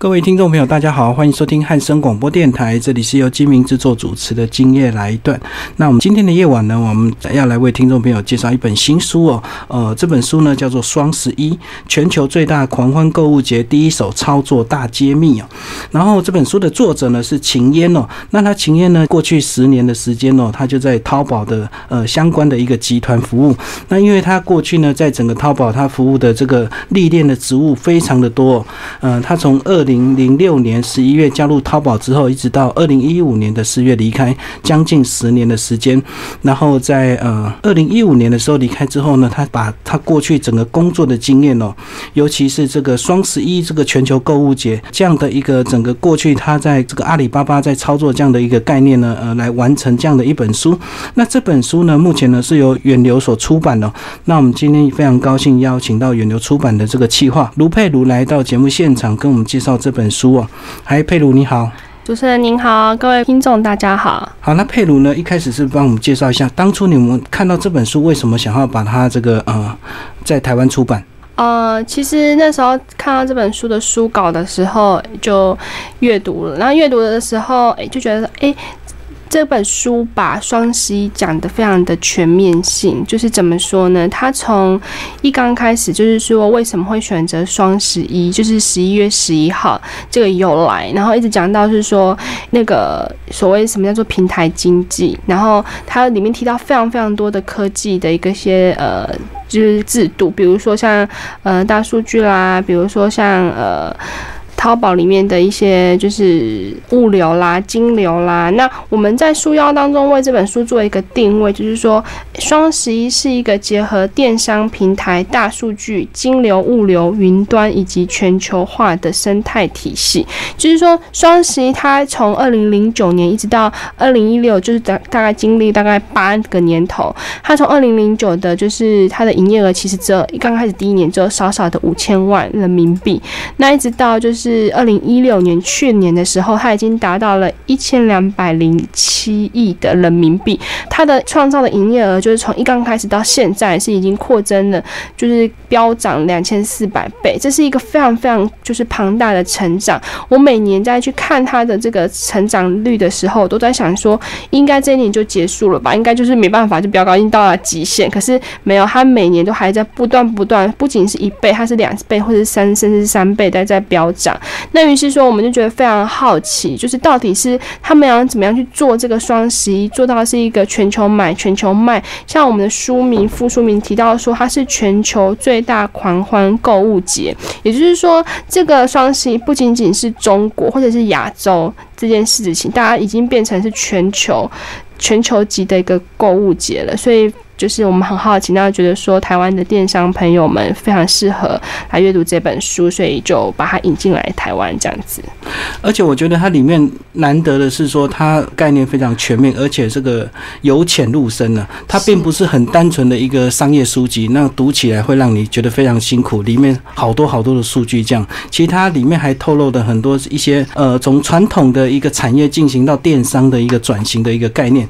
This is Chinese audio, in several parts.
各位听众朋友，大家好，欢迎收听汉声广播电台，这里是由金明制作主持的《今夜来一段》。那我们今天的夜晚呢，我们要来为听众朋友介绍一本新书哦。呃，这本书呢叫做《双十一全球最大狂欢购物节第一手操作大揭秘》哦。然后这本书的作者呢是秦烟哦。那他秦烟呢，过去十年的时间哦，他就在淘宝的呃相关的一个集团服务。那因为他过去呢，在整个淘宝他服务的这个历练的职务非常的多，呃，他从二零零六年十一月加入淘宝之后，一直到二零一五年的四月离开，将近十年的时间。然后在呃二零一五年的时候离开之后呢，他把他过去整个工作的经验哦，尤其是这个双十一这个全球购物节这样的一个整个过去他在这个阿里巴巴在操作这样的一个概念呢，呃，来完成这样的一本书。那这本书呢，目前呢是由远流所出版的。那我们今天非常高兴邀请到远流出版的这个企划卢佩如来到节目现场，跟我们介绍这本书。书哦，嗨，佩鲁你好，主持人您好，各位听众大家好。好，那佩鲁呢，一开始是帮我们介绍一下，当初你们看到这本书，为什么想要把它这个呃在台湾出版？呃，其实那时候看到这本书的书稿的时候，就阅读了，然后阅读的时候，哎，就觉得哎。这本书把双十一讲得非常的全面性，就是怎么说呢？它从一刚开始就是说为什么会选择双十一，就是十一月十一号这个由来，然后一直讲到是说那个所谓什么叫做平台经济，然后它里面提到非常非常多的科技的一个些呃就是制度，比如说像呃大数据啦，比如说像呃。淘宝里面的一些就是物流啦、金流啦，那我们在书腰当中为这本书做一个定位，就是说双十一是一个结合电商平台、大数据、金流、物流、云端以及全球化的生态体系。就是说双十一它从二零零九年一直到二零一六，就是大大概经历大概八个年头，它从二零零九的就是它的营业额其实只有刚开始第一年只有少少的五千万人民币，那一直到就是。是二零一六年去年的时候，它已经达到了一千两百零七亿的人民币。它的创造的营业额就是从一刚开始到现在是已经扩增了，就是飙涨两千四百倍。这是一个非常非常就是庞大的成长。我每年在去看它的这个成长率的时候，都在想说，应该这一年就结束了吧？应该就是没办法，就飙高，已经到了极限。可是没有，它每年都还在不断不断，不仅是一倍，它是两倍或者三甚至三倍在在飙涨。那于是说，我们就觉得非常好奇，就是到底是他们要怎么样去做这个双十一，做到是一个全球买、全球卖。像我们的书名、副书名提到说，它是全球最大狂欢购物节，也就是说，这个双十一不仅仅是中国或者是亚洲这件事情，大家已经变成是全球、全球级的一个购物节了，所以。就是我们很好奇，那觉得说台湾的电商朋友们非常适合来阅读这本书，所以就把它引进来台湾这样子。而且我觉得它里面难得的是说，它概念非常全面，而且这个由浅入深呢，它并不是很单纯的一个商业书籍，那读起来会让你觉得非常辛苦。里面好多好多的数据，这样，其实它里面还透露的很多一些呃，从传统的一个产业进行到电商的一个转型的一个概念。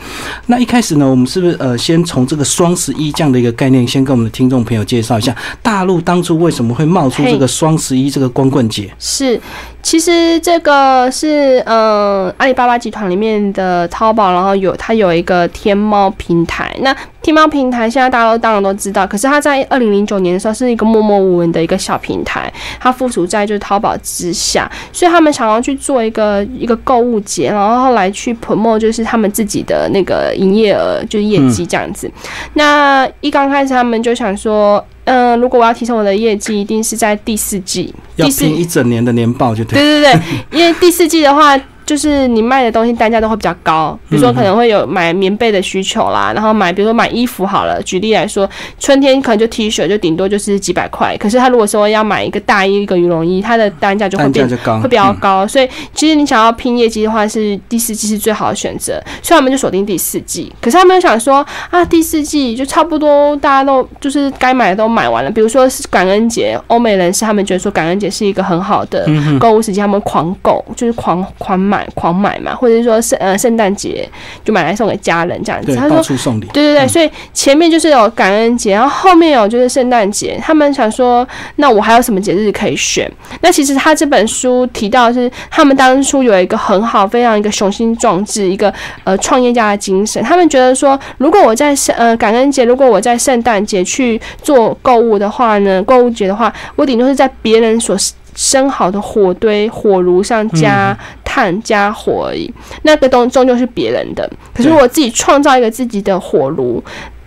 那一开始呢，我们是不是呃，先从这个。双十一这样的一个概念，先跟我们的听众朋友介绍一下，大陆当初为什么会冒出这个双十一这个光棍节？是。其实这个是嗯阿里巴巴集团里面的淘宝，然后有它有一个天猫平台。那天猫平台现在大家都当然都知道，可是它在二零零九年的时候是一个默默无闻的一个小平台，它附属在就是淘宝之下，所以他们想要去做一个一个购物节，然后后来去 promote 就是他们自己的那个营业额就是业绩这样子。那一刚开始他们就想说。嗯，如果我要提升我的业绩，一定是在第四季，要拼一整年的年报就对。对对对，因为第四季的话。就是你卖的东西单价都会比较高，比如说可能会有买棉被的需求啦，然后买比如说买衣服好了，举例来说，春天可能就 T 恤就顶多就是几百块，可是他如果说要买一个大衣一个羽绒衣，它的单价就会变会比较高，所以其实你想要拼业绩的话，是第四季是最好的选择，所以我们就锁定第四季。可是他们想说啊，第四季就差不多大家都就是该买的都买完了，比如说是感恩节，欧美人士他们觉得说感恩节是一个很好的购物时间，他们狂购就是狂狂买。买狂买嘛，或者是说圣呃圣诞节就买来送给家人这样子。他说送礼。对对对，嗯所以前面就是有感恩节，然后后面有就是圣诞节。他们想说，那我还有什么节日可以选？那其实他这本书提到的是，他们当初有一个很好、非常一个雄心壮志、一个呃创业家的精神。他们觉得说，如果我在圣呃感恩节，如果我在圣诞节去做购物的话呢，购物节的话，我顶多是在别人所生好的火堆、火炉上加炭、加火而已。那个东终究是别人的。可是我自己创造一个自己的火炉，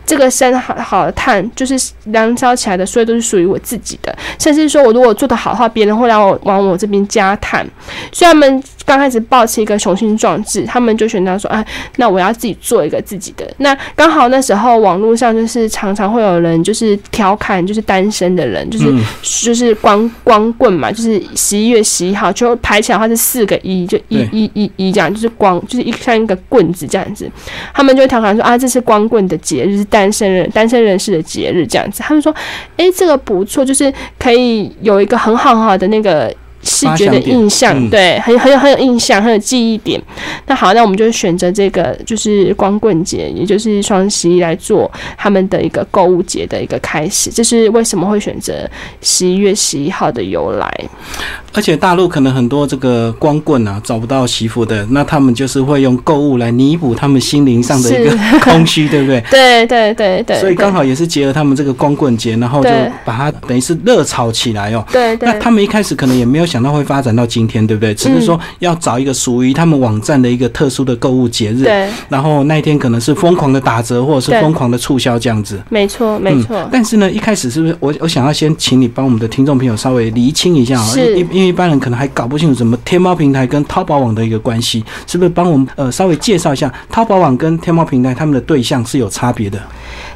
这个生好好的炭就是燃烧起来的，所以都是属于我自己的。甚至说我如果做得好的话，别人会来我往我这边加炭。所以他们刚开始抱持一个雄心壮志，他们就选择说，哎，那我要自己做一个自己的。那刚好那时候网络上就是常常会有人就是调侃，就是单身的人，就是、嗯就是光光棍嘛，就是十一月十一号就排起来的话是四个一，就一一一一这样，就是光就是一像一个棍子这样子。他们就会调侃说啊，这是光棍的节日，是单身人单身人士的节日这样子。他们说，诶，这个不错，就是可以有一个很好很好的那个。视觉的印象，对，很很有很有印象，很有记忆点。那好，那我们就选择这个，就是光棍节，也就是双十一来做他们的一个购物节的一个开始。这是为什么会选择十一月十一号的由来。而且大陆可能很多这个光棍啊找不到媳妇的，那他们就是会用购物来弥补他们心灵上的一个空虚，对不对？对对对对，所以刚好也是结合他们这个光棍节，然后就把它等于是热炒起来哦。对对那他们一开始可能也没有想到会发展到今天，对不对？只是说要找一个属于他们网站的一个特殊的购物节日，对，然后那一天可能是疯狂的打折或者是疯狂的促销这样子。没错没错。但是呢，一开始是不是我我想要先请你帮我们的听众朋友稍微厘清一下啊、是因因为一般人可能还搞不清楚什么天猫平台跟淘宝网的一个关系，是不是帮我们呃稍微介绍一下淘宝网跟天猫平台他们的对象是有差别的？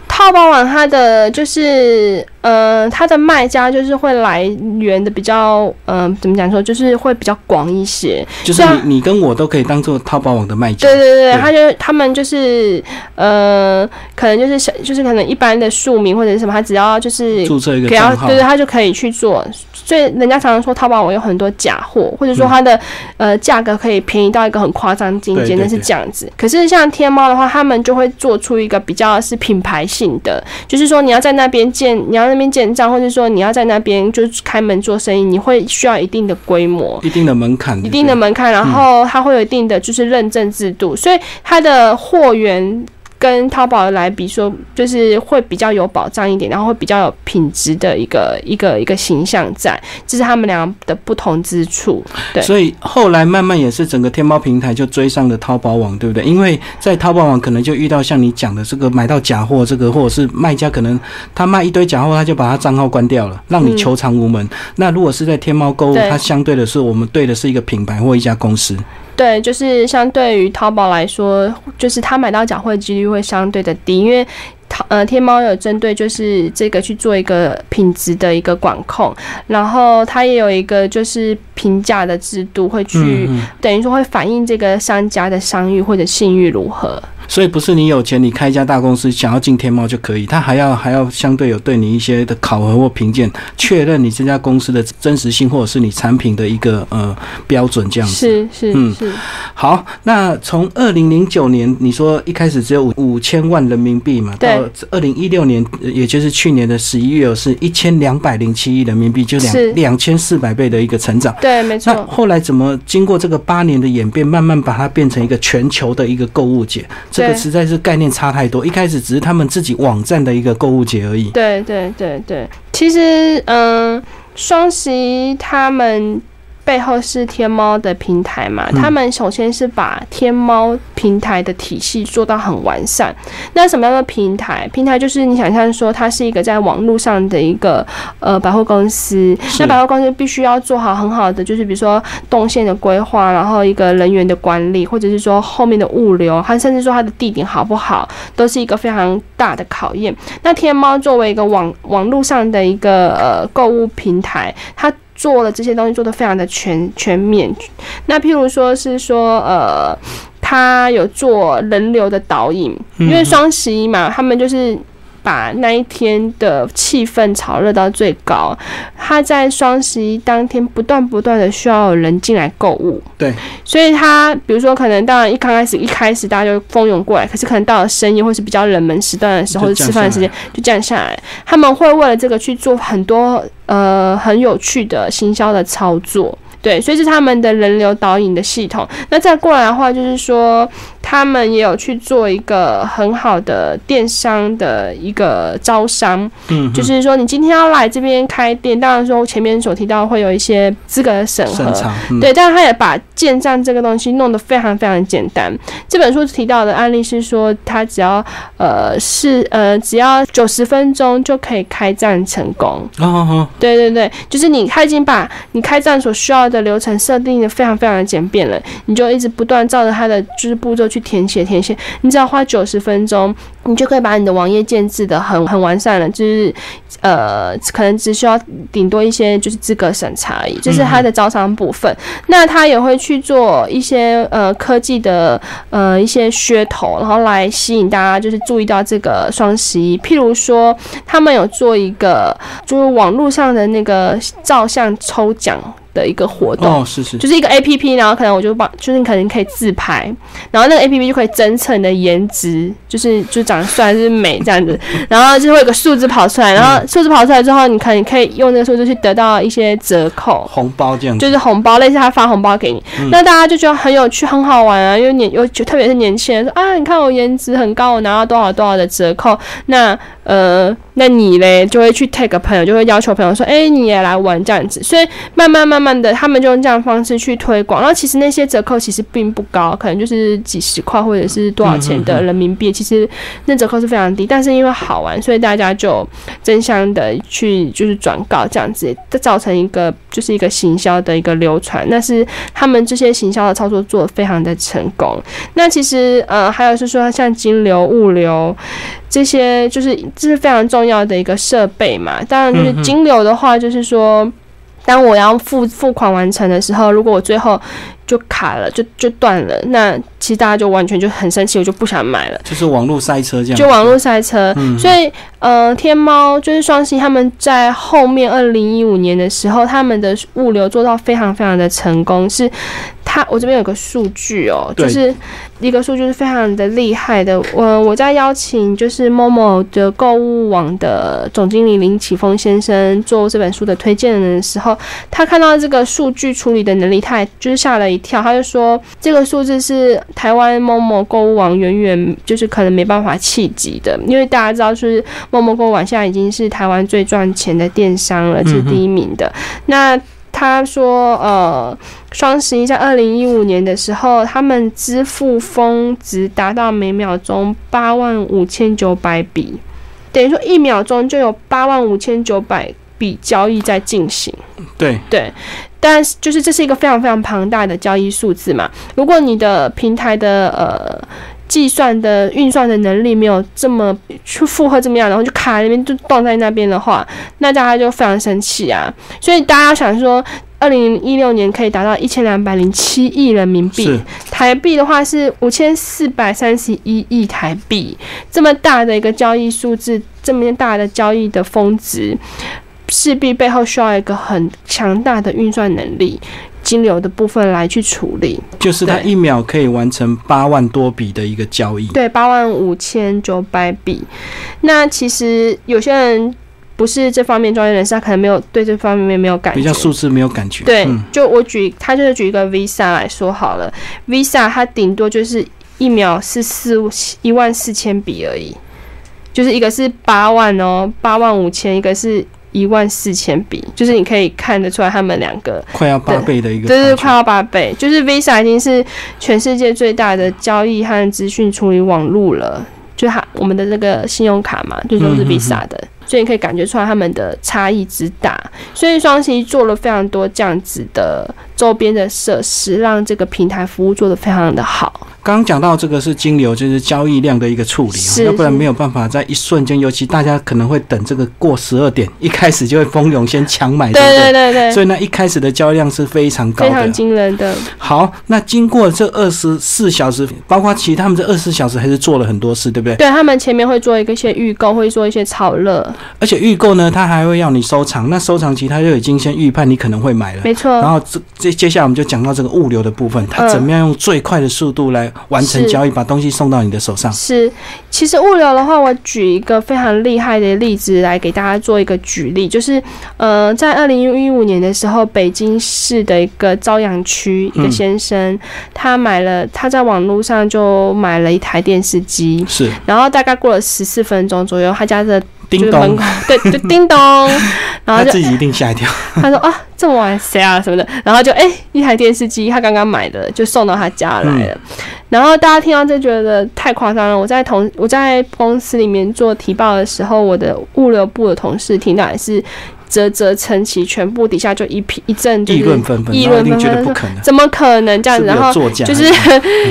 淘宝网它的就是，呃，它的卖家就是会来源的比较，嗯、怎么讲说，就是会比较广一些。就是你你跟我都可以当做淘宝网的卖家。对对对，对他就他们就是，呃，可能就是小，就是可能一般的庶民或者是什么，他只要就是注册一个给他账号对，对，他就可以去做。所以人家常常说淘宝网有很多假货，或者说它的、呃价格可以便宜到一个很夸张境界，那是这样子。可是像天猫的话，他们就会做出一个比较是品牌性的，就是说你要在那边建，你要那边建账，或者说你要在那边就是开门做生意，你会需要一定的规模。一定的门槛，一定的门槛，然后它会有一定的就是认证制度，所以它的货源跟淘宝来比说，就是会比较有保障一点，然后会比较有品质的一个一个一个形象在，这是他们俩的不同之处。对所以后来慢慢也是整个天猫平台就追上了淘宝网，对不对？因为在淘宝网可能就遇到像你讲的这个买到假货，这个或者是卖家可能他卖一堆假货，他就把他账号关掉了，让你嗯求偿无门。那如果是在天猫购物，它相对的是我们对的是一个品牌或一家公司。对，就是相对于淘宝来说，就是他买到假货的几率会相对的低，因为。淘呃，天猫有针对就是这个去做一个品质的一个管控，然后它也有一个就是评价的制度，会去、嗯嗯，等于说会反映这个商家的商誉或者信誉如何。所以不是你有钱，你开一家大公司想要进天猫就可以，他还要还要相对有对你一些的考核或评鉴，确认你这家公司的真实性或者是你产品的一个呃标准这样子。是是嗯是，好，那从二零零九年，你说一开始只有五五千万人民币嘛，对到二零一六年，呃也就是去年的十一月，是一千两百零七亿人民币，就是两两千四百倍的一个成长。对，没那错。后来怎么经过这个八年的演变，慢慢把它变成一个全球的一个购物节？这个实在是概念差太多。一开始只是他们自己网站的一个购物节而已。对对对对，其实嗯，双十一他们背后是天猫的平台嘛，嗯他们首先是把天猫平台的体系做到很完善。那什么样的平台？平台就是你想象说，它是一个在网络上的一个呃百货公司，那百货公司必须要做好很好的，就是比如说动线的规划，然后一个人员的管理，或者是说后面的物流，它甚至说它的地点好不好，都是一个非常大的考验。那天猫作为一个网网络上的一个呃购物平台，它做了这些东西做得非常的全全面。那譬如说是说呃，他有做人流的导引，因为双十一嘛，他们就是。把那一天的气氛炒热到最高。他在双十一当天不断不断的需要有人进来购物，对，所以他比如说可能当然一刚开始一开始大家就蜂拥过来，可是可能到了深夜或是比较冷门时段的时候，吃饭的时间就降下来。他们会为了这个去做很多呃很有趣的行销的操作。对，所以是他们的人流导引的系统。那再过来的话，就是说他们也有去做一个很好的电商的一个招商。嗯，就是说你今天要来这边开店，当然说前面所提到会有一些资格的审核，对，但是他也把建站这个东西弄得非常非常简单。这本书提到的案例是说，他只要呃是呃只要九十分钟就可以开站成功。哦，对对对，就是你他已经把你开站所需要的。流程设定的非常非常的简便了，你就一直不断照着他的就是步骤去填写填写，你只要花九十分钟，你就可以把你的网页建制的很很完善了，就是呃可能只需要顶多一些就是资格审查而已，这是它的招商部分。那他也会去做一些呃科技的呃一些噱头，然后来吸引大家就是注意到这个双十一，譬如说他们有做一个就是网络上的那个照相抽奖。的一个活动。哦，是是，就是一个 A P P，然后可能我就帮，就是你可能可以自拍，然后那个 A P P 就可以侦测你的颜值，就是就长得帅还是美这样子，然后就会有个数字跑出来，然后数字跑出来之后，你可能可以用那个数字去得到一些折扣，红包这样，就是红包，类似他发红包给你，那大家就觉得很有趣，很好玩啊，因为年有就特别是年轻人说啊，你看我颜值很高，我拿到多少多少的折扣，那呃，那你嘞就会去 take 朋友，就会要求朋友说，哎，你也来玩这样子，所以慢慢慢。慢的，他们就用这样方式去推广，然后其实那些折扣其实并不高，可能就是几十块或者是多少钱的人民币，其实那折扣是非常低，但是因为好玩，所以大家就争相的去就是转告这样子，造成一个就是一个行销的一个流传，那是他们这些行销的操作做的非常的成功。那其实呃还有是说像金流、物流这些，就是这是非常重要的一个设备嘛。当然就是金流的话，就是说。当我要付付款完成的时候，如果我最后就卡了，就就断了，那其实大家就完全就很生气，我就不想买了。就是网络塞车这样。就网络塞车，所以呃，天猫就是双十一，他们在后面二零一五年的时候，他们的物流做到非常非常的成功，是。他我这边有个数据哦，就是一个数据是非常的厉害的。我我在邀请就是某某的购物网的总经理林启峰先生做这本书的推荐人的时候，他看到这个数据处理的能力，他就是吓了一跳。他就说这个数字是台湾某某购物网远远就是可能没办法企及的，因为大家知道就是某某购物网现在已经是台湾最赚钱的电商了，是第一名的。那他说：“呃，双十一在二零一五年的时候，他们支付峰值达到每秒钟八万五千九百笔，等于说一秒钟就有八万五千九百笔交易在进行。对对，但是就是这是一个非常非常庞大的交易数字嘛。如果你的平台的呃。”计算的运算的能力没有这么去负荷这么样，然后就卡那边就断在那边的话，那大家就非常生气啊！所以大家想说，二零一六年可以达到一千两百零七亿人民币，台币的话是五千四百三十一亿台币，这么大的一个交易数字，这么大的交易的峰值，势必背后需要一个很强大的运算能力。金流的部分来去处理，就是它一秒可以完成八万多笔的一个交易，对，八万五千九百笔。那其实有些人不是这方面专业人士，他可能没有对这方面没有感觉，比较数字没有感觉。对，就我举，他就是举一个 Visa 来说好了，Visa 它顶多就是一秒是四一万四千笔而已，就是一个是八万哦，八万五千，一个是。一万四千笔，就是你可以看得出来，他们两个快要八倍的一个，对对，快要八倍，就是 Visa 已经是全世界最大的交易和资讯处理网络了，就它我们的这个信用卡嘛，就都是 Visa 的，所以你可以感觉出来他们的差异之大。所以双十一做了非常多这样子的周边的设施，让这个平台服务做得非常的好。刚刚讲到这个是金流，就是交易量的一个处理要不然没有办法在一瞬间，尤其大家可能会等这个过十二点，一开始就会蜂拥先抢买，对不对对对，所以那，一开始的交易量是非常高非常。惊人的。好，那经过这二十四小时，包括其实他们这二十四小时还是做了很多事，对不对？对他们前面会做一个一些预购，会做一些炒热，而且预购呢，他还会要你收藏，那收藏其实他就已经先预判你可能会买了。没错。然后这这接下来我们就讲到这个物流的部分，它嗯怎么样用最快的速度来完成交易，把东西送到你的手上。是，其实物流的话，我举一个非常厉害的例子来给大家做一个举例，就是呃，在二零一五年的时候，北京市的一个朝阳区一个嗯先生，他买了他在网络上就买了一台电视机。是，然后大概过了十四分钟左右，他家的就叮咚是门口，对，就叮咚，然后就他自己一定吓一跳。他说啊，这么晚谁啊什么的，然后就哎、一台电视机，他刚刚买的，就送到他家来了。然后大家听到这觉得太夸张了。我在同我在公司里面做提报的时候，我的物流部的同事听到也是啧啧称奇，全部底下就一批一阵就议论纷纷，议论纷纷怎么可能这样子？然后？就是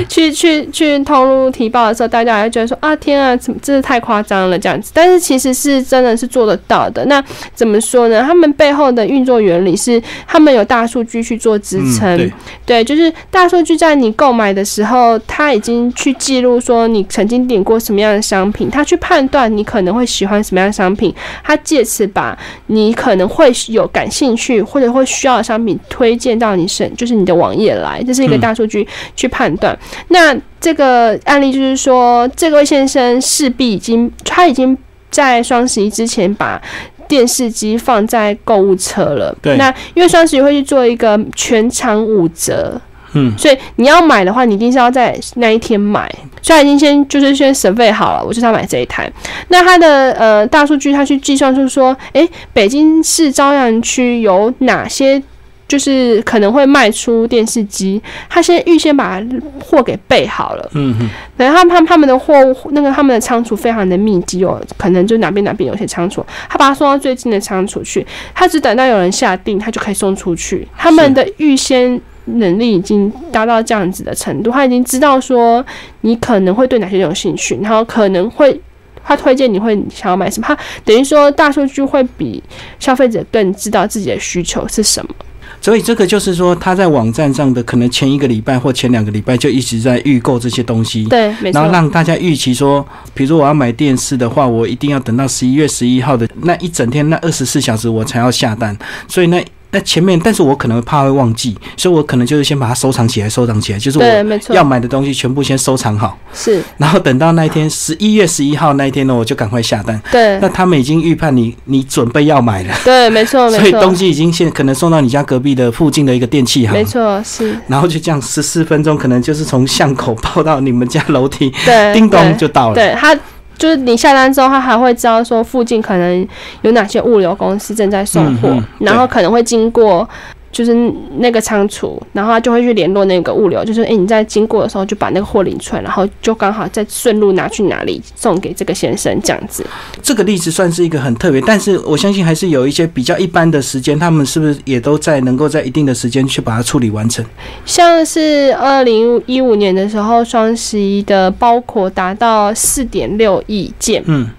去去去通路提报的时候，大家还会觉得说啊，天啊，怎么这是太夸张了这样子。但是其实是真的是做得到的。那怎么说呢？他们背后的运作原理是，他们有大数据去做支撑。嗯、对，对，就是大数据在你购买的时候，他已经去记录说你曾经点过什么样的商品，他去判断你可能会喜欢什么样的商品，他借此把你可能会有感兴趣或者会需要的商品推荐到你身，就是你的网页来，这是一个嗯大数据去判断。那这个案例就是说，这位先生势必已经他已经在双十一之前把。电视机放在购物车了，对那因为双十一会去做一个全场五折，嗯，所以你要买的话，你一定是要在那一天买。所以已经先就是先审费好了，我就是要买这一台。那它的呃大数据，它去计算就是说，诶，北京市朝阳区有哪些就是可能会卖出电视机，他先预先把货给备好了。嗯哼，然后他们他们他们的货物那个他们的仓储非常的密集哦，可能就哪边哪边有些仓储，他把它送到最近的仓储去，他只等到有人下定，他就可以送出去。他们的预先能力已经达到这样子的程度，他已经知道说你可能会对哪些有兴趣，然后可能会。他推荐你会想要买什么？他等于说大数据会比消费者更知道自己的需求是什么。所以这个就是说，他在网站上的可能前一个礼拜或前两个礼拜就一直在预购这些东西，对，没错然后。让大家预期说，比如说我要买电视的话，我一定要等到十一月十一号的那一整天那二十四小时我才要下单，所以那。那前面，但是我可能怕会忘记，所以我可能就是先把它收藏起来，收藏起来，就是，我要，买的东西全部先收藏好，是。然后等到那一天十一月十一号那一天呢，我就赶快下单。对。那，他们已经预判你你准备要买了，对，没错，没错。所以，东西已经现可能送到你家隔壁的附近的一个电器行。没，错，是，然后就这样十四分钟，可能就是从巷口跑到你们家楼梯，对，叮咚就到了。对他就是你下单之后，他还会知道说附近可能有哪些物流公司正在送货，嗯嗯然后可能会经过。就是那个仓储，然后他就会去联络那个物流，就是诶，你在经过的时候就把那个货领出来，然后就刚好再顺路拿去哪里送给这个先生这样子。这个例子算是一个很特别，但是我相信还是有一些比较一般的时间，他们是不是也都在能够在一定的时间去把它处理完成？像是二零一五年的时候，双十一的包裹达到四点六亿件，嗯，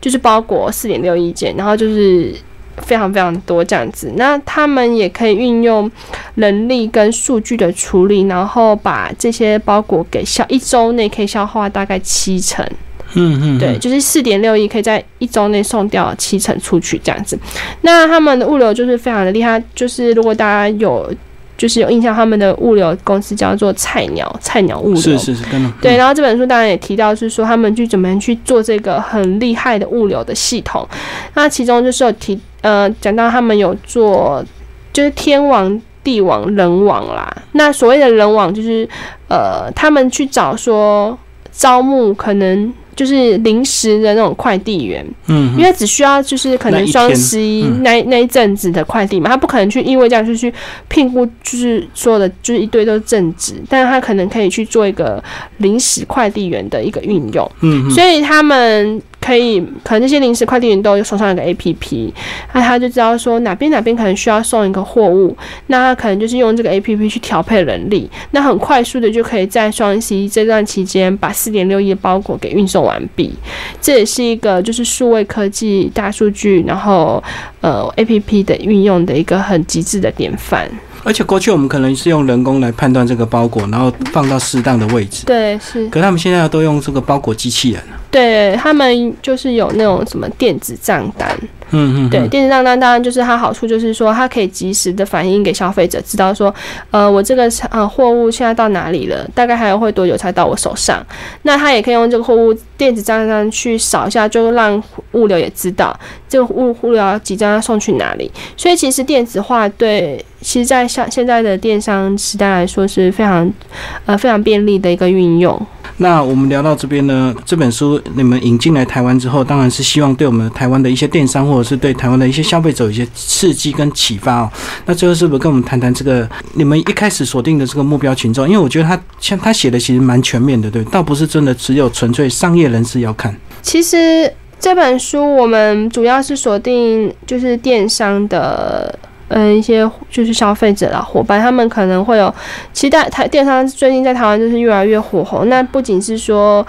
就是包裹四点六亿件，然后就是非常非常多这样子。那他们也可以运用人力跟数据的处理，然后把这些包裹给消一周内可以消化大概七成。嗯嗯，对，就是四点六亿可以在一周内送掉七成出去这样子。那他们的物流就是非常的厉害，就是如果大家有就是有印象，他们的物流公司叫做菜鸟菜鸟物流，是是是，真的。对，嗯然后这本书当然也提到，是说他们去怎么样去做这个很厉害的物流的系统。那其中就是有提呃讲到他们有做就是天网、地网、人网啦。那所谓的人网就是呃他们去找说招募可能。就是临时的那种快递员，嗯，因为只需要就是可能双十一嗯那那一阵子的快递嘛，他不可能去因为这样就去聘雇，就是说的就是一堆都是正职，但是他可能可以去做一个临时快递员的一个运用，所以他们可以，可能那些临时快递员都有手上有个 A P P，那他就知道说哪边哪边可能需要送一个货物，那他可能就是用这个 A P P 去调配人力，那很快速的就可以在双十一这段期间把四点六亿的包裹给运送完毕。这也是一个就是数位科技、大数据，然后呃 A P P 的运用的一个很极致的典范。而且过去我们可能是用人工来判断这个包裹，然后放到适当的位置。对，是。可他们现在都用这个包裹机器人对他们就是有那种什么电子账单。嗯嗯。对，电子账单当然就是它好处就是说，它可以及时的反映给消费者，知道说，呃，我这个呃货物现在到哪里了，大概还要会多久才到我手上。那它也可以用这个货物电子账单去扫一下，就让物流也知道这个物物流即将要送去哪里。所以其实电子化对。其实，在像现在的电商时代来说，是非常呃非常便利的一个运用。那我们聊到这边呢，这本书你们引进来台湾之后，当然是希望对我们台湾的一些电商，或者是对台湾的一些消费者有一些刺激跟启发哦。那最后是不是跟我们谈谈这个你们一开始锁定的这个目标群众？因为我觉得他像他写的其实蛮全面的，对，倒不是真的只有纯粹商业人士要看。其实这本书我们主要是锁定就是电商的。嗯，一些就是消费者啦，伙伴，他们可能会有期待。台电商最近在台湾就是越来越火红。那不仅是说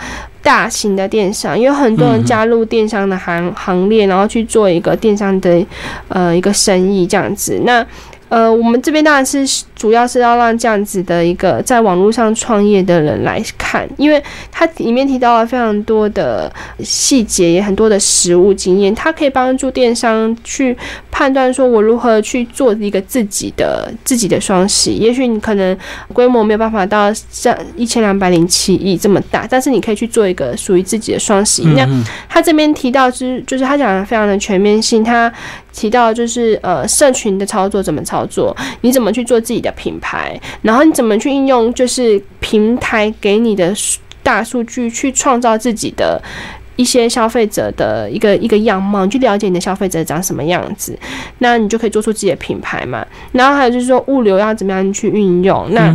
大型的电商，有很多人加入电商的行行列，然后去做一个电商的呃一个生意这样子。那呃，我们这边当然是主要是要让这样子的一个在网络上创业的人来看，因为它里面提到了非常多的细节，也很多的实物经验，它可以帮助电商去判断说，我如何去做一个自己的自己的双十一。也许你可能规模没有办法到像一千两百零七亿这么大，但是你可以去做一个属于自己的双十一。那他这边提到是，就是他讲的非常的全面性，他。提到就是呃，社群的操作怎么操作？你怎么去做自己的品牌？然后你怎么去应用就是平台给你的大数据去创造自己的一些消费者的一个一个样貌？去了解你的消费者长什么样子，那你就可以做出自己的品牌嘛。然后还有就是说物流要怎么样去运用？那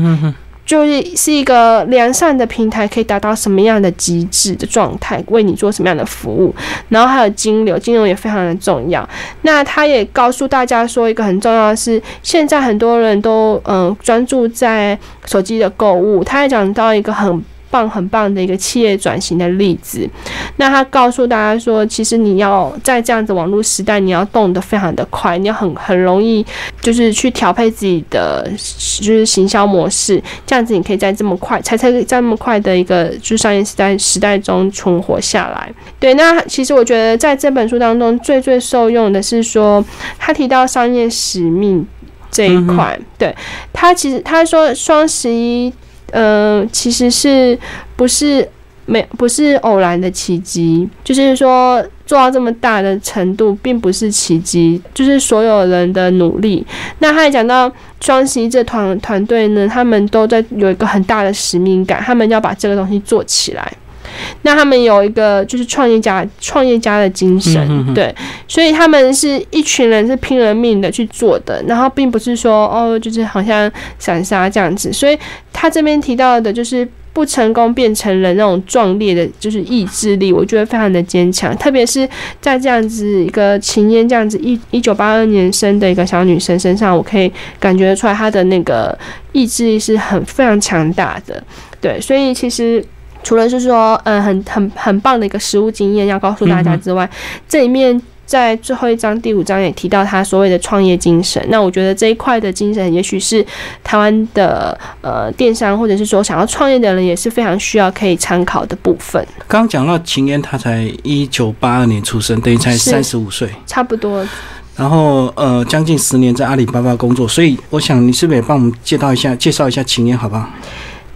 就是是一个良善的平台，可以达到什么样的极致的状态，为你做什么样的服务？然后还有金流，金融也非常的重要。那他也告诉大家说，一个很重要的是，现在很多人都嗯专注在手机的购物。他也讲到一个很。棒，很棒的一个企业转型的例子。那他告诉大家说，其实你要在这样子网络时代，你要动得非常的快，你要很很容易，就是去调配自己的就是行销模式，这样子你可以在这么快，才才在这么快的一个就是商业时代时代中存活下来。对，那其实我觉得在这本书当中最最受用的是说，他提到商业使命这一块。对他其实他说双十一。呃，其实是不是没不是偶然的奇迹？就是说做到这么大的程度，并不是奇迹，就是所有人的努力。那他也讲到双十一这团团队呢，他们都在有一个很大的使命感，他们要把这个东西做起来。那他们有一个就是创业家创业家的精神，对，所以他们是一群人是拼了命的去做的，然后并不是说哦，就是好像闪杀这样子。所以他这边提到的就是不成功变成了那种壮烈的，就是意志力，我觉得非常的坚强。特别是在这样子一个秦烟这样子一一九八二年生的一个小女生身上，我可以感觉出来她的那个意志力是很非常强大的。对，所以其实。除了是说，嗯，很很很棒的一个实物经验要告诉大家之外，这里面在最后一章第五章也提到他所谓的创业精神。那我觉得这一块的精神，也许是台湾的呃电商或者是说想要创业的人也是非常需要可以参考的部分。刚刚讲到秦嫣，他才一九八二年出生，等于才三十五岁，差不多。然后呃，将近十年在阿里巴巴工作，所以我想你是不是也帮我们介绍一下，介绍一下秦嫣，好不好？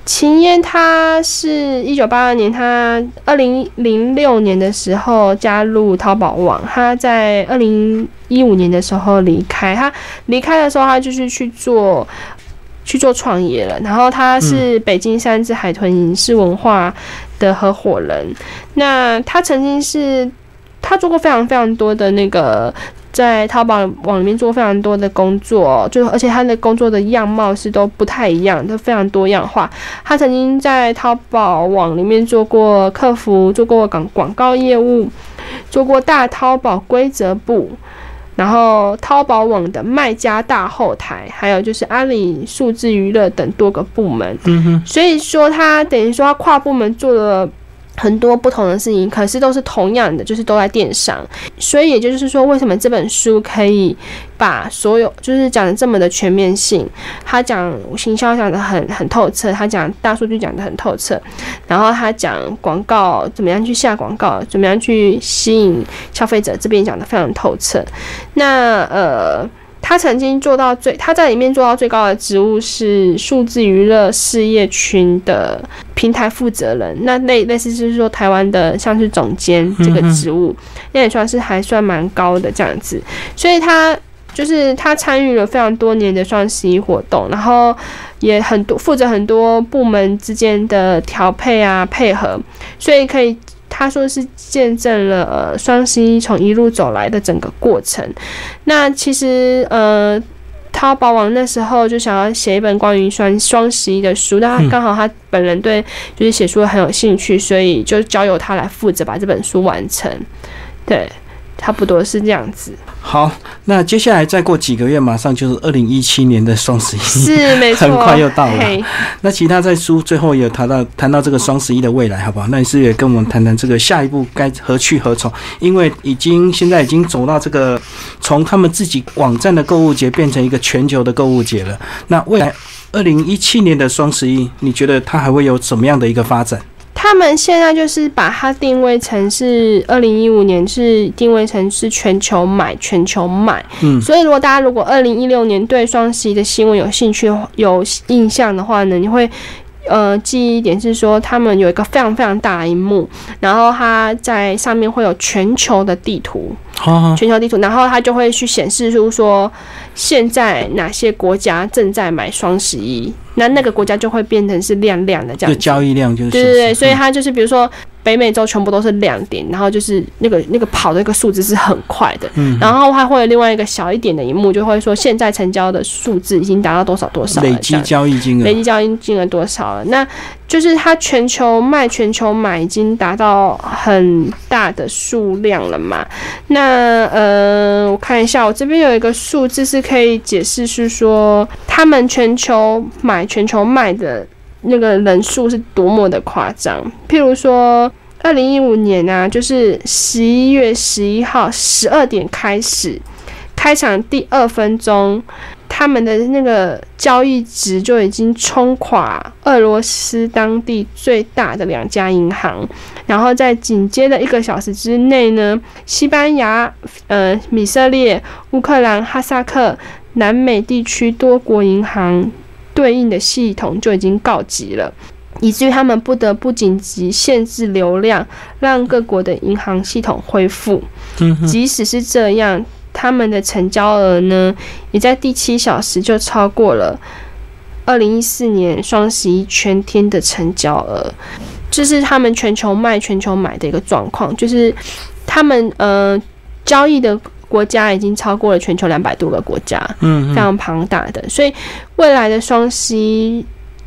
秦嫣，她是一九八二年，她二零零六年的时候加入淘宝网，她在二零一五年的时候离开。她离开的时候，她就是去做去做创业了。然后她是北京三只海豚影视文化的合伙人。那她曾经是，她做过非常非常多的那个。在淘宝网里面做非常多的工作，就而且他的工作的样貌是都不太一样，都非常多样化。他曾经在淘宝网里面做过客服，做过广广告业务，做过大淘宝规则部，然后淘宝网的卖家大后台，还有就是阿里数字娱乐等多个部门。嗯哼，所以说他等于说他跨部门做了。很多不同的事情，可是都是同样的，就是都在电商。所以也就是说，为什么这本书可以把所有就是讲的这么的全面性？他讲行销讲的很很透彻，他讲大数据讲的很透彻，然后他讲广告怎么样去下广告，怎么样去吸引消费者，这边讲的非常透彻。那呃。他曾经做到最，他在里面做到最高的职务是数字娱乐事业群的平台负责人，那类类似就是说台湾的像是总监这个职务，那也算是还算蛮高的这样子。所以他就是他参与了非常多年的双十一活动，然后也很多负责很多部门之间的调配啊配合，所以可以。他说是见证了双十一从一路走来的整个过程。那其实呃淘宝网那时候就想要写一本关于双双十一的书，那刚好他本人对就是写书很有兴趣，所以就交由他来负责把这本书完成。对。差不多是这样子。好，那接下来再过几个月，马上就是二零一七年的双十一，是没错，很快又到了。那其他在书最后也有谈到谈到这个双十一的未来，好不好？那你是也跟我们谈谈这个下一步该何去何从？因为已经现在已经走到这个从他们自己网站的购物节变成一个全球的购物节了。那未来二零一七年的双十一，你觉得它还会有什么样的一个发展？他们现在就是把它定位成是二零一五年是定位成是全球买全球卖，嗯，所以如果大家如果二零一六年对双十一的新闻有兴趣有印象的话呢，你会呃记忆一点是说他们有一个非常非常大的荧幕，然后它在上面会有全球的地图，全球地图，然后它就会去显示出说现在哪些国家正在买双十一。那那个国家就会变成是亮亮的这样，就交易量就是对对对，所以它就是比如说北美洲全部都是亮点，然后就是那个那个跑的那个数字是很快的，嗯，然后还会有另外一个小一点的荧幕，就会说现在成交的数字已经达到多少多少，累计交易金额，累计交易金额多少了？那就是它全球卖、全球买已经达到很大的数量了嘛？那呃，我看一下，我这边有一个数字是可以解释，是说他们全球买。全球卖的那个人数是多么的夸张？譬如说，二零一五年啊，就是十一月十一号十二点开始，开场第二分钟，他们的那个交易值就已经冲垮俄罗斯当地最大的两家银行，然后在紧接的一个小时之内呢，西班牙、呃、以色列、乌克兰、哈萨克、南美地区多国银行。对应的系统就已经告急了，以至于他们不得不紧急限制流量，让各国的银行系统恢复。即使是这样，他们的成交额呢，也在第七小时就超过了二零一四年双十一全天的成交额。这是他们全球卖、全球买的一个状况，就是他们呃交易的。国家已经超过了全球两百多个国家，嗯，非常庞大的，所以未来的双十一。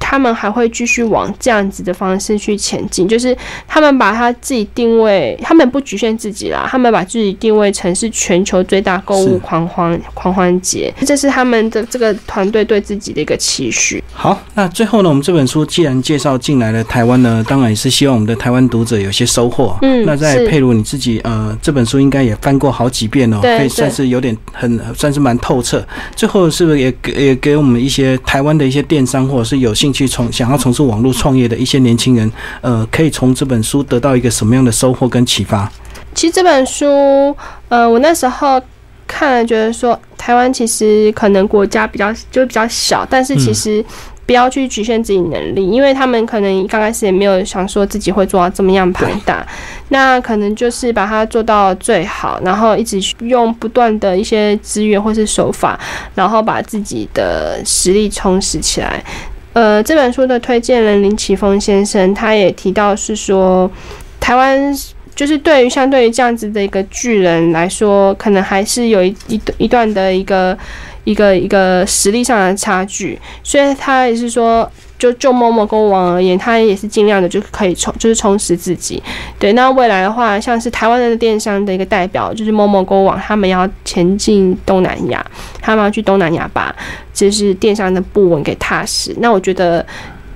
他们还会继续往这样子的方式去前进，就是他们把他自己定位，他们不局限自己啦，他们把自己定位成是全球最大购物狂欢狂欢节，这是他们的这个团队对自己的一个期许。好，那最后呢，我们这本书既然介绍进来了台湾呢，当然也是希望我们的台湾读者有些收获。嗯，那在佩如你自己呃，这本书应该也翻过好几遍哦，可以算是有点很算是蛮透彻。最后是不是也给也给我们一些台湾的一些电商或者是有兴去从想要从事网络创业的一些年轻人，呃，可以从这本书得到一个什么样的收获跟启发？其实这本书，呃，我那时候看了，觉得说台湾其实可能国家比较就比较小，但是其实不要去局限自己能力，因为他们可能刚开始也没有想说自己会做到这么样庞大，那可能就是把它做到最好，然后一直用不断的一些资源或是手法，然后把自己的实力充实起来。呃，这本书的推荐人林奇峰先生，他也提到是说，台湾就是对于相对于这样子的一个巨人来说，可能还是有一一一段的一个一个一个实力上的差距，所以他也是说，就就某某购物网而言，他也是尽量的就可以充，就是充实自己。对，那未来的话，像是台湾的电商的一个代表，就是某某购物网，他们要前进东南亚，他们要去东南亚把就是电商的部稳给踏实。那我觉得。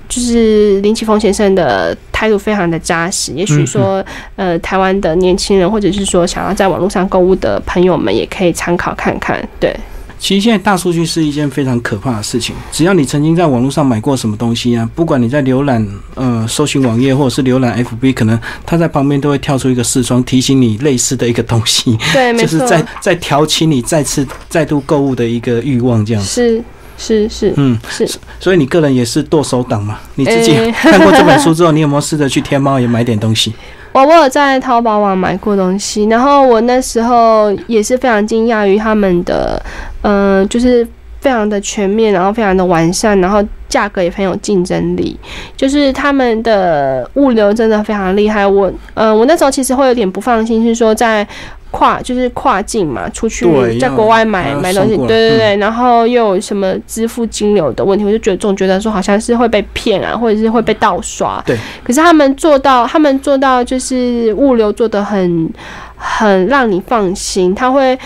就是林奇峰先生的态度非常的扎实，也许说，呃，台湾的年轻人或者是说想要在网络上购物的朋友们，也可以参考看看。对，其实现在大数据是一件非常可怕的事情。只要你曾经在网络上买过什么东西啊，不管你在浏览呃搜寻网页或者是浏览 FB，可能它在旁边都会跳出一个视窗，提醒你类似的一个东西。对，就是在在挑起你再次再度购物的一个欲望，这样是。是是嗯是，所以你个人也是剁手党嘛？你自己看过这本书之后，你有没有试着去天猫也买点东西？我我有在淘宝网买过东西，然后我那时候也是非常惊讶于他们的，嗯，就是非常的全面，然后非常的完善，然后价格也很有竞争力，就是他们的物流真的非常厉害。我嗯，我那时候其实会有点不放心，是说在。跨就是跨境嘛，出去在国外买买东西，对对对，然后又有什么支付金流的问题，我就觉得总觉得说好像是会被骗啊，或者是会被盗刷。对，可是他们做到，他们做到就是物流做的很很让你放心，他会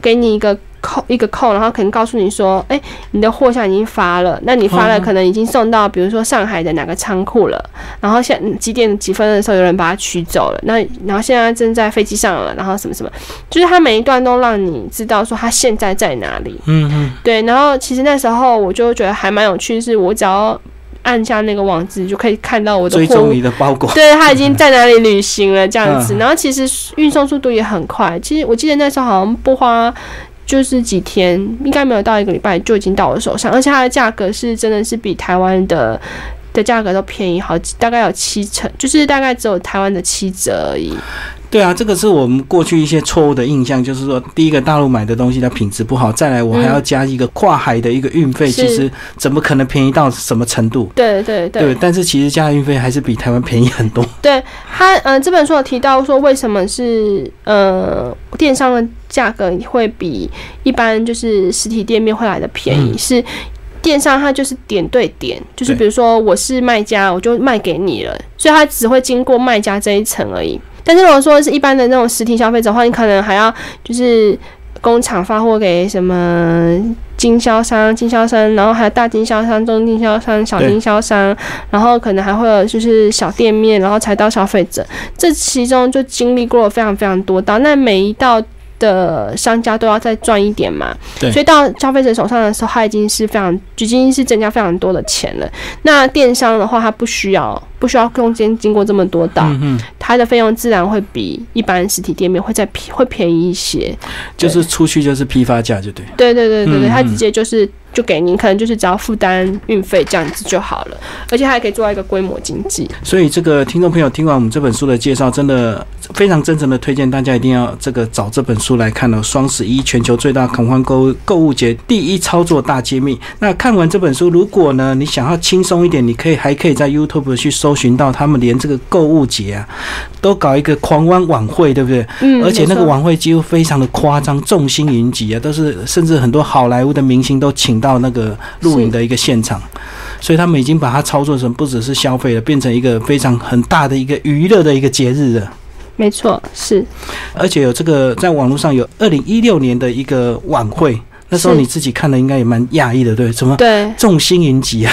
给你一个。扣一个扣，然后可能告诉你说，哎，你的货箱已经发了，那你发了可能已经送到，比如说上海的哪个仓库了，然后现几点几分的时候有人把它取走了，那然后现在正在飞机上了，然后什么什么，就是他每一段都让你知道说他现在在哪里。嗯嗯。对，然后其实那时候我就觉得还蛮有趣，是我只要按下那个网址就可以看到我的追踪你的包裹，对他已经在哪里旅行了这样子，然后其实运送速度也很快，其实我记得那时候好像不花。就是几天，应该没有到一个礼拜就已经到我手上，而且它的价格是真的是比台湾的的价格都便宜好，大概有七成，就是大概只有台湾的七折而已。对啊，这个是我们过去一些错误的印象，就是说，第一个大陆买的东西它品质不好，再来我还要加一个跨海的一个运费，其实怎么可能便宜到什么程度？对对对。对，但是其实加运费还是比台湾便宜很多。对他，嗯，这本书有提到说，为什么是呃电商的价格会比一般就是实体店面会来的便宜？是电商它就是点对点，就是比如说我是卖家，我就卖给你了，所以它只会经过卖家这一层而已。但是如果说是一般的那种实体消费者的话，你可能还要就是工厂发货给什么经销商、经销商，然后还有大经销商、中经销商、小经销商，然后可能还会有就是小店面，然后才到消费者。这其中就经历过了非常非常多道，那每一道。的商家都要再赚一点嘛，所以到消费者手上的时候，它已经是非常，已经是增加非常多的钱了。那电商的话，它不需要。不需要中间经过这么多道，它的费用自然会比一般实体店面会再便会便宜一些。就是出去就是批发价就对。对对对对对，它直接就是就给您，可能就是只要负担运费这样子就好了，而且还可以做到一个规模经济。所以这个听众朋友听完我们这本书的介绍，真的非常真诚的推荐大家一定要这个找这本书来看哦。双十一全球最大狂欢购购物节第一操作大揭秘。那看完这本书，如果呢你想要轻松一点，你可以还可以在 YouTube 去。搜寻到他们连这个购物节啊，都搞一个狂欢晚会，对不对？嗯。而且那个晚会几乎非常的夸张，众星云集啊，都是甚至很多好莱坞的明星都请到那个露营的一个现场，所以他们已经把它操作成不只是消费了，变成一个非常很大的一个娱乐的一个节日了。没错，是。而且有这个在网络上有二零一六年的一个晚会，那时候你自己看的应该也蛮讶异的，对？怎么？对。众星云集啊。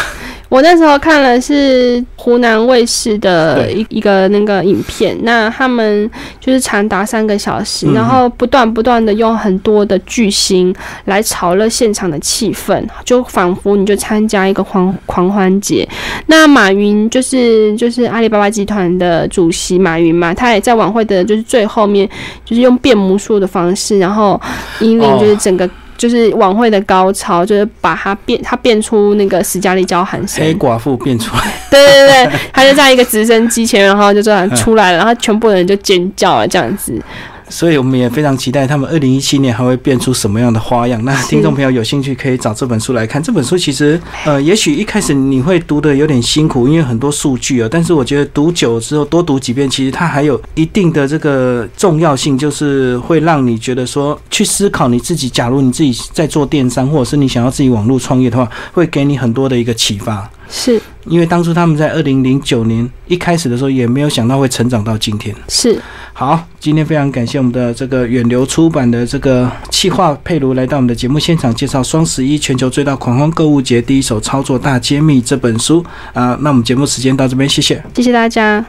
我那时候看了是湖南卫视的一一个那个影片，那他们就是长达三个小时，然后不断不断的用很多的巨星来炒热现场的气氛，就仿佛你就参加一个狂狂欢节。那马云就是就是阿里巴巴集团的主席马云嘛，他也在晚会的就是最后面，就是用变魔术的方式，然后引领就是整个。就是晚会的高潮，就是把他变，他变出那个史嘉丽娇韩森，黑寡妇变出来。对对对，他就在一个直升机前，然后就这样出来了，然后全部人就尖叫了，这样子。所以我们也非常期待他们二零一七年还会变出什么样的花样。那听众朋友有兴趣可以找这本书来看。这本书其实呃，也许一开始你会读的有点辛苦，因为很多数据啊。但是我觉得读久之后多读几遍，其实它还有一定的这个重要性，就是会让你觉得说去思考你自己。假如你自己在做电商，或者是你想要自己网络创业的话，会给你很多的一个启发。是因为当初他们在二零零九年一开始的时候，也没有想到会成长到今天。是好，今天非常感谢我们的这个远流出版的这个企划佩如来到我们的节目现场，介绍双十一全球最大狂欢购物节第一手操作大揭秘这本书啊。那我们节目时间到这边，谢谢，谢谢大家。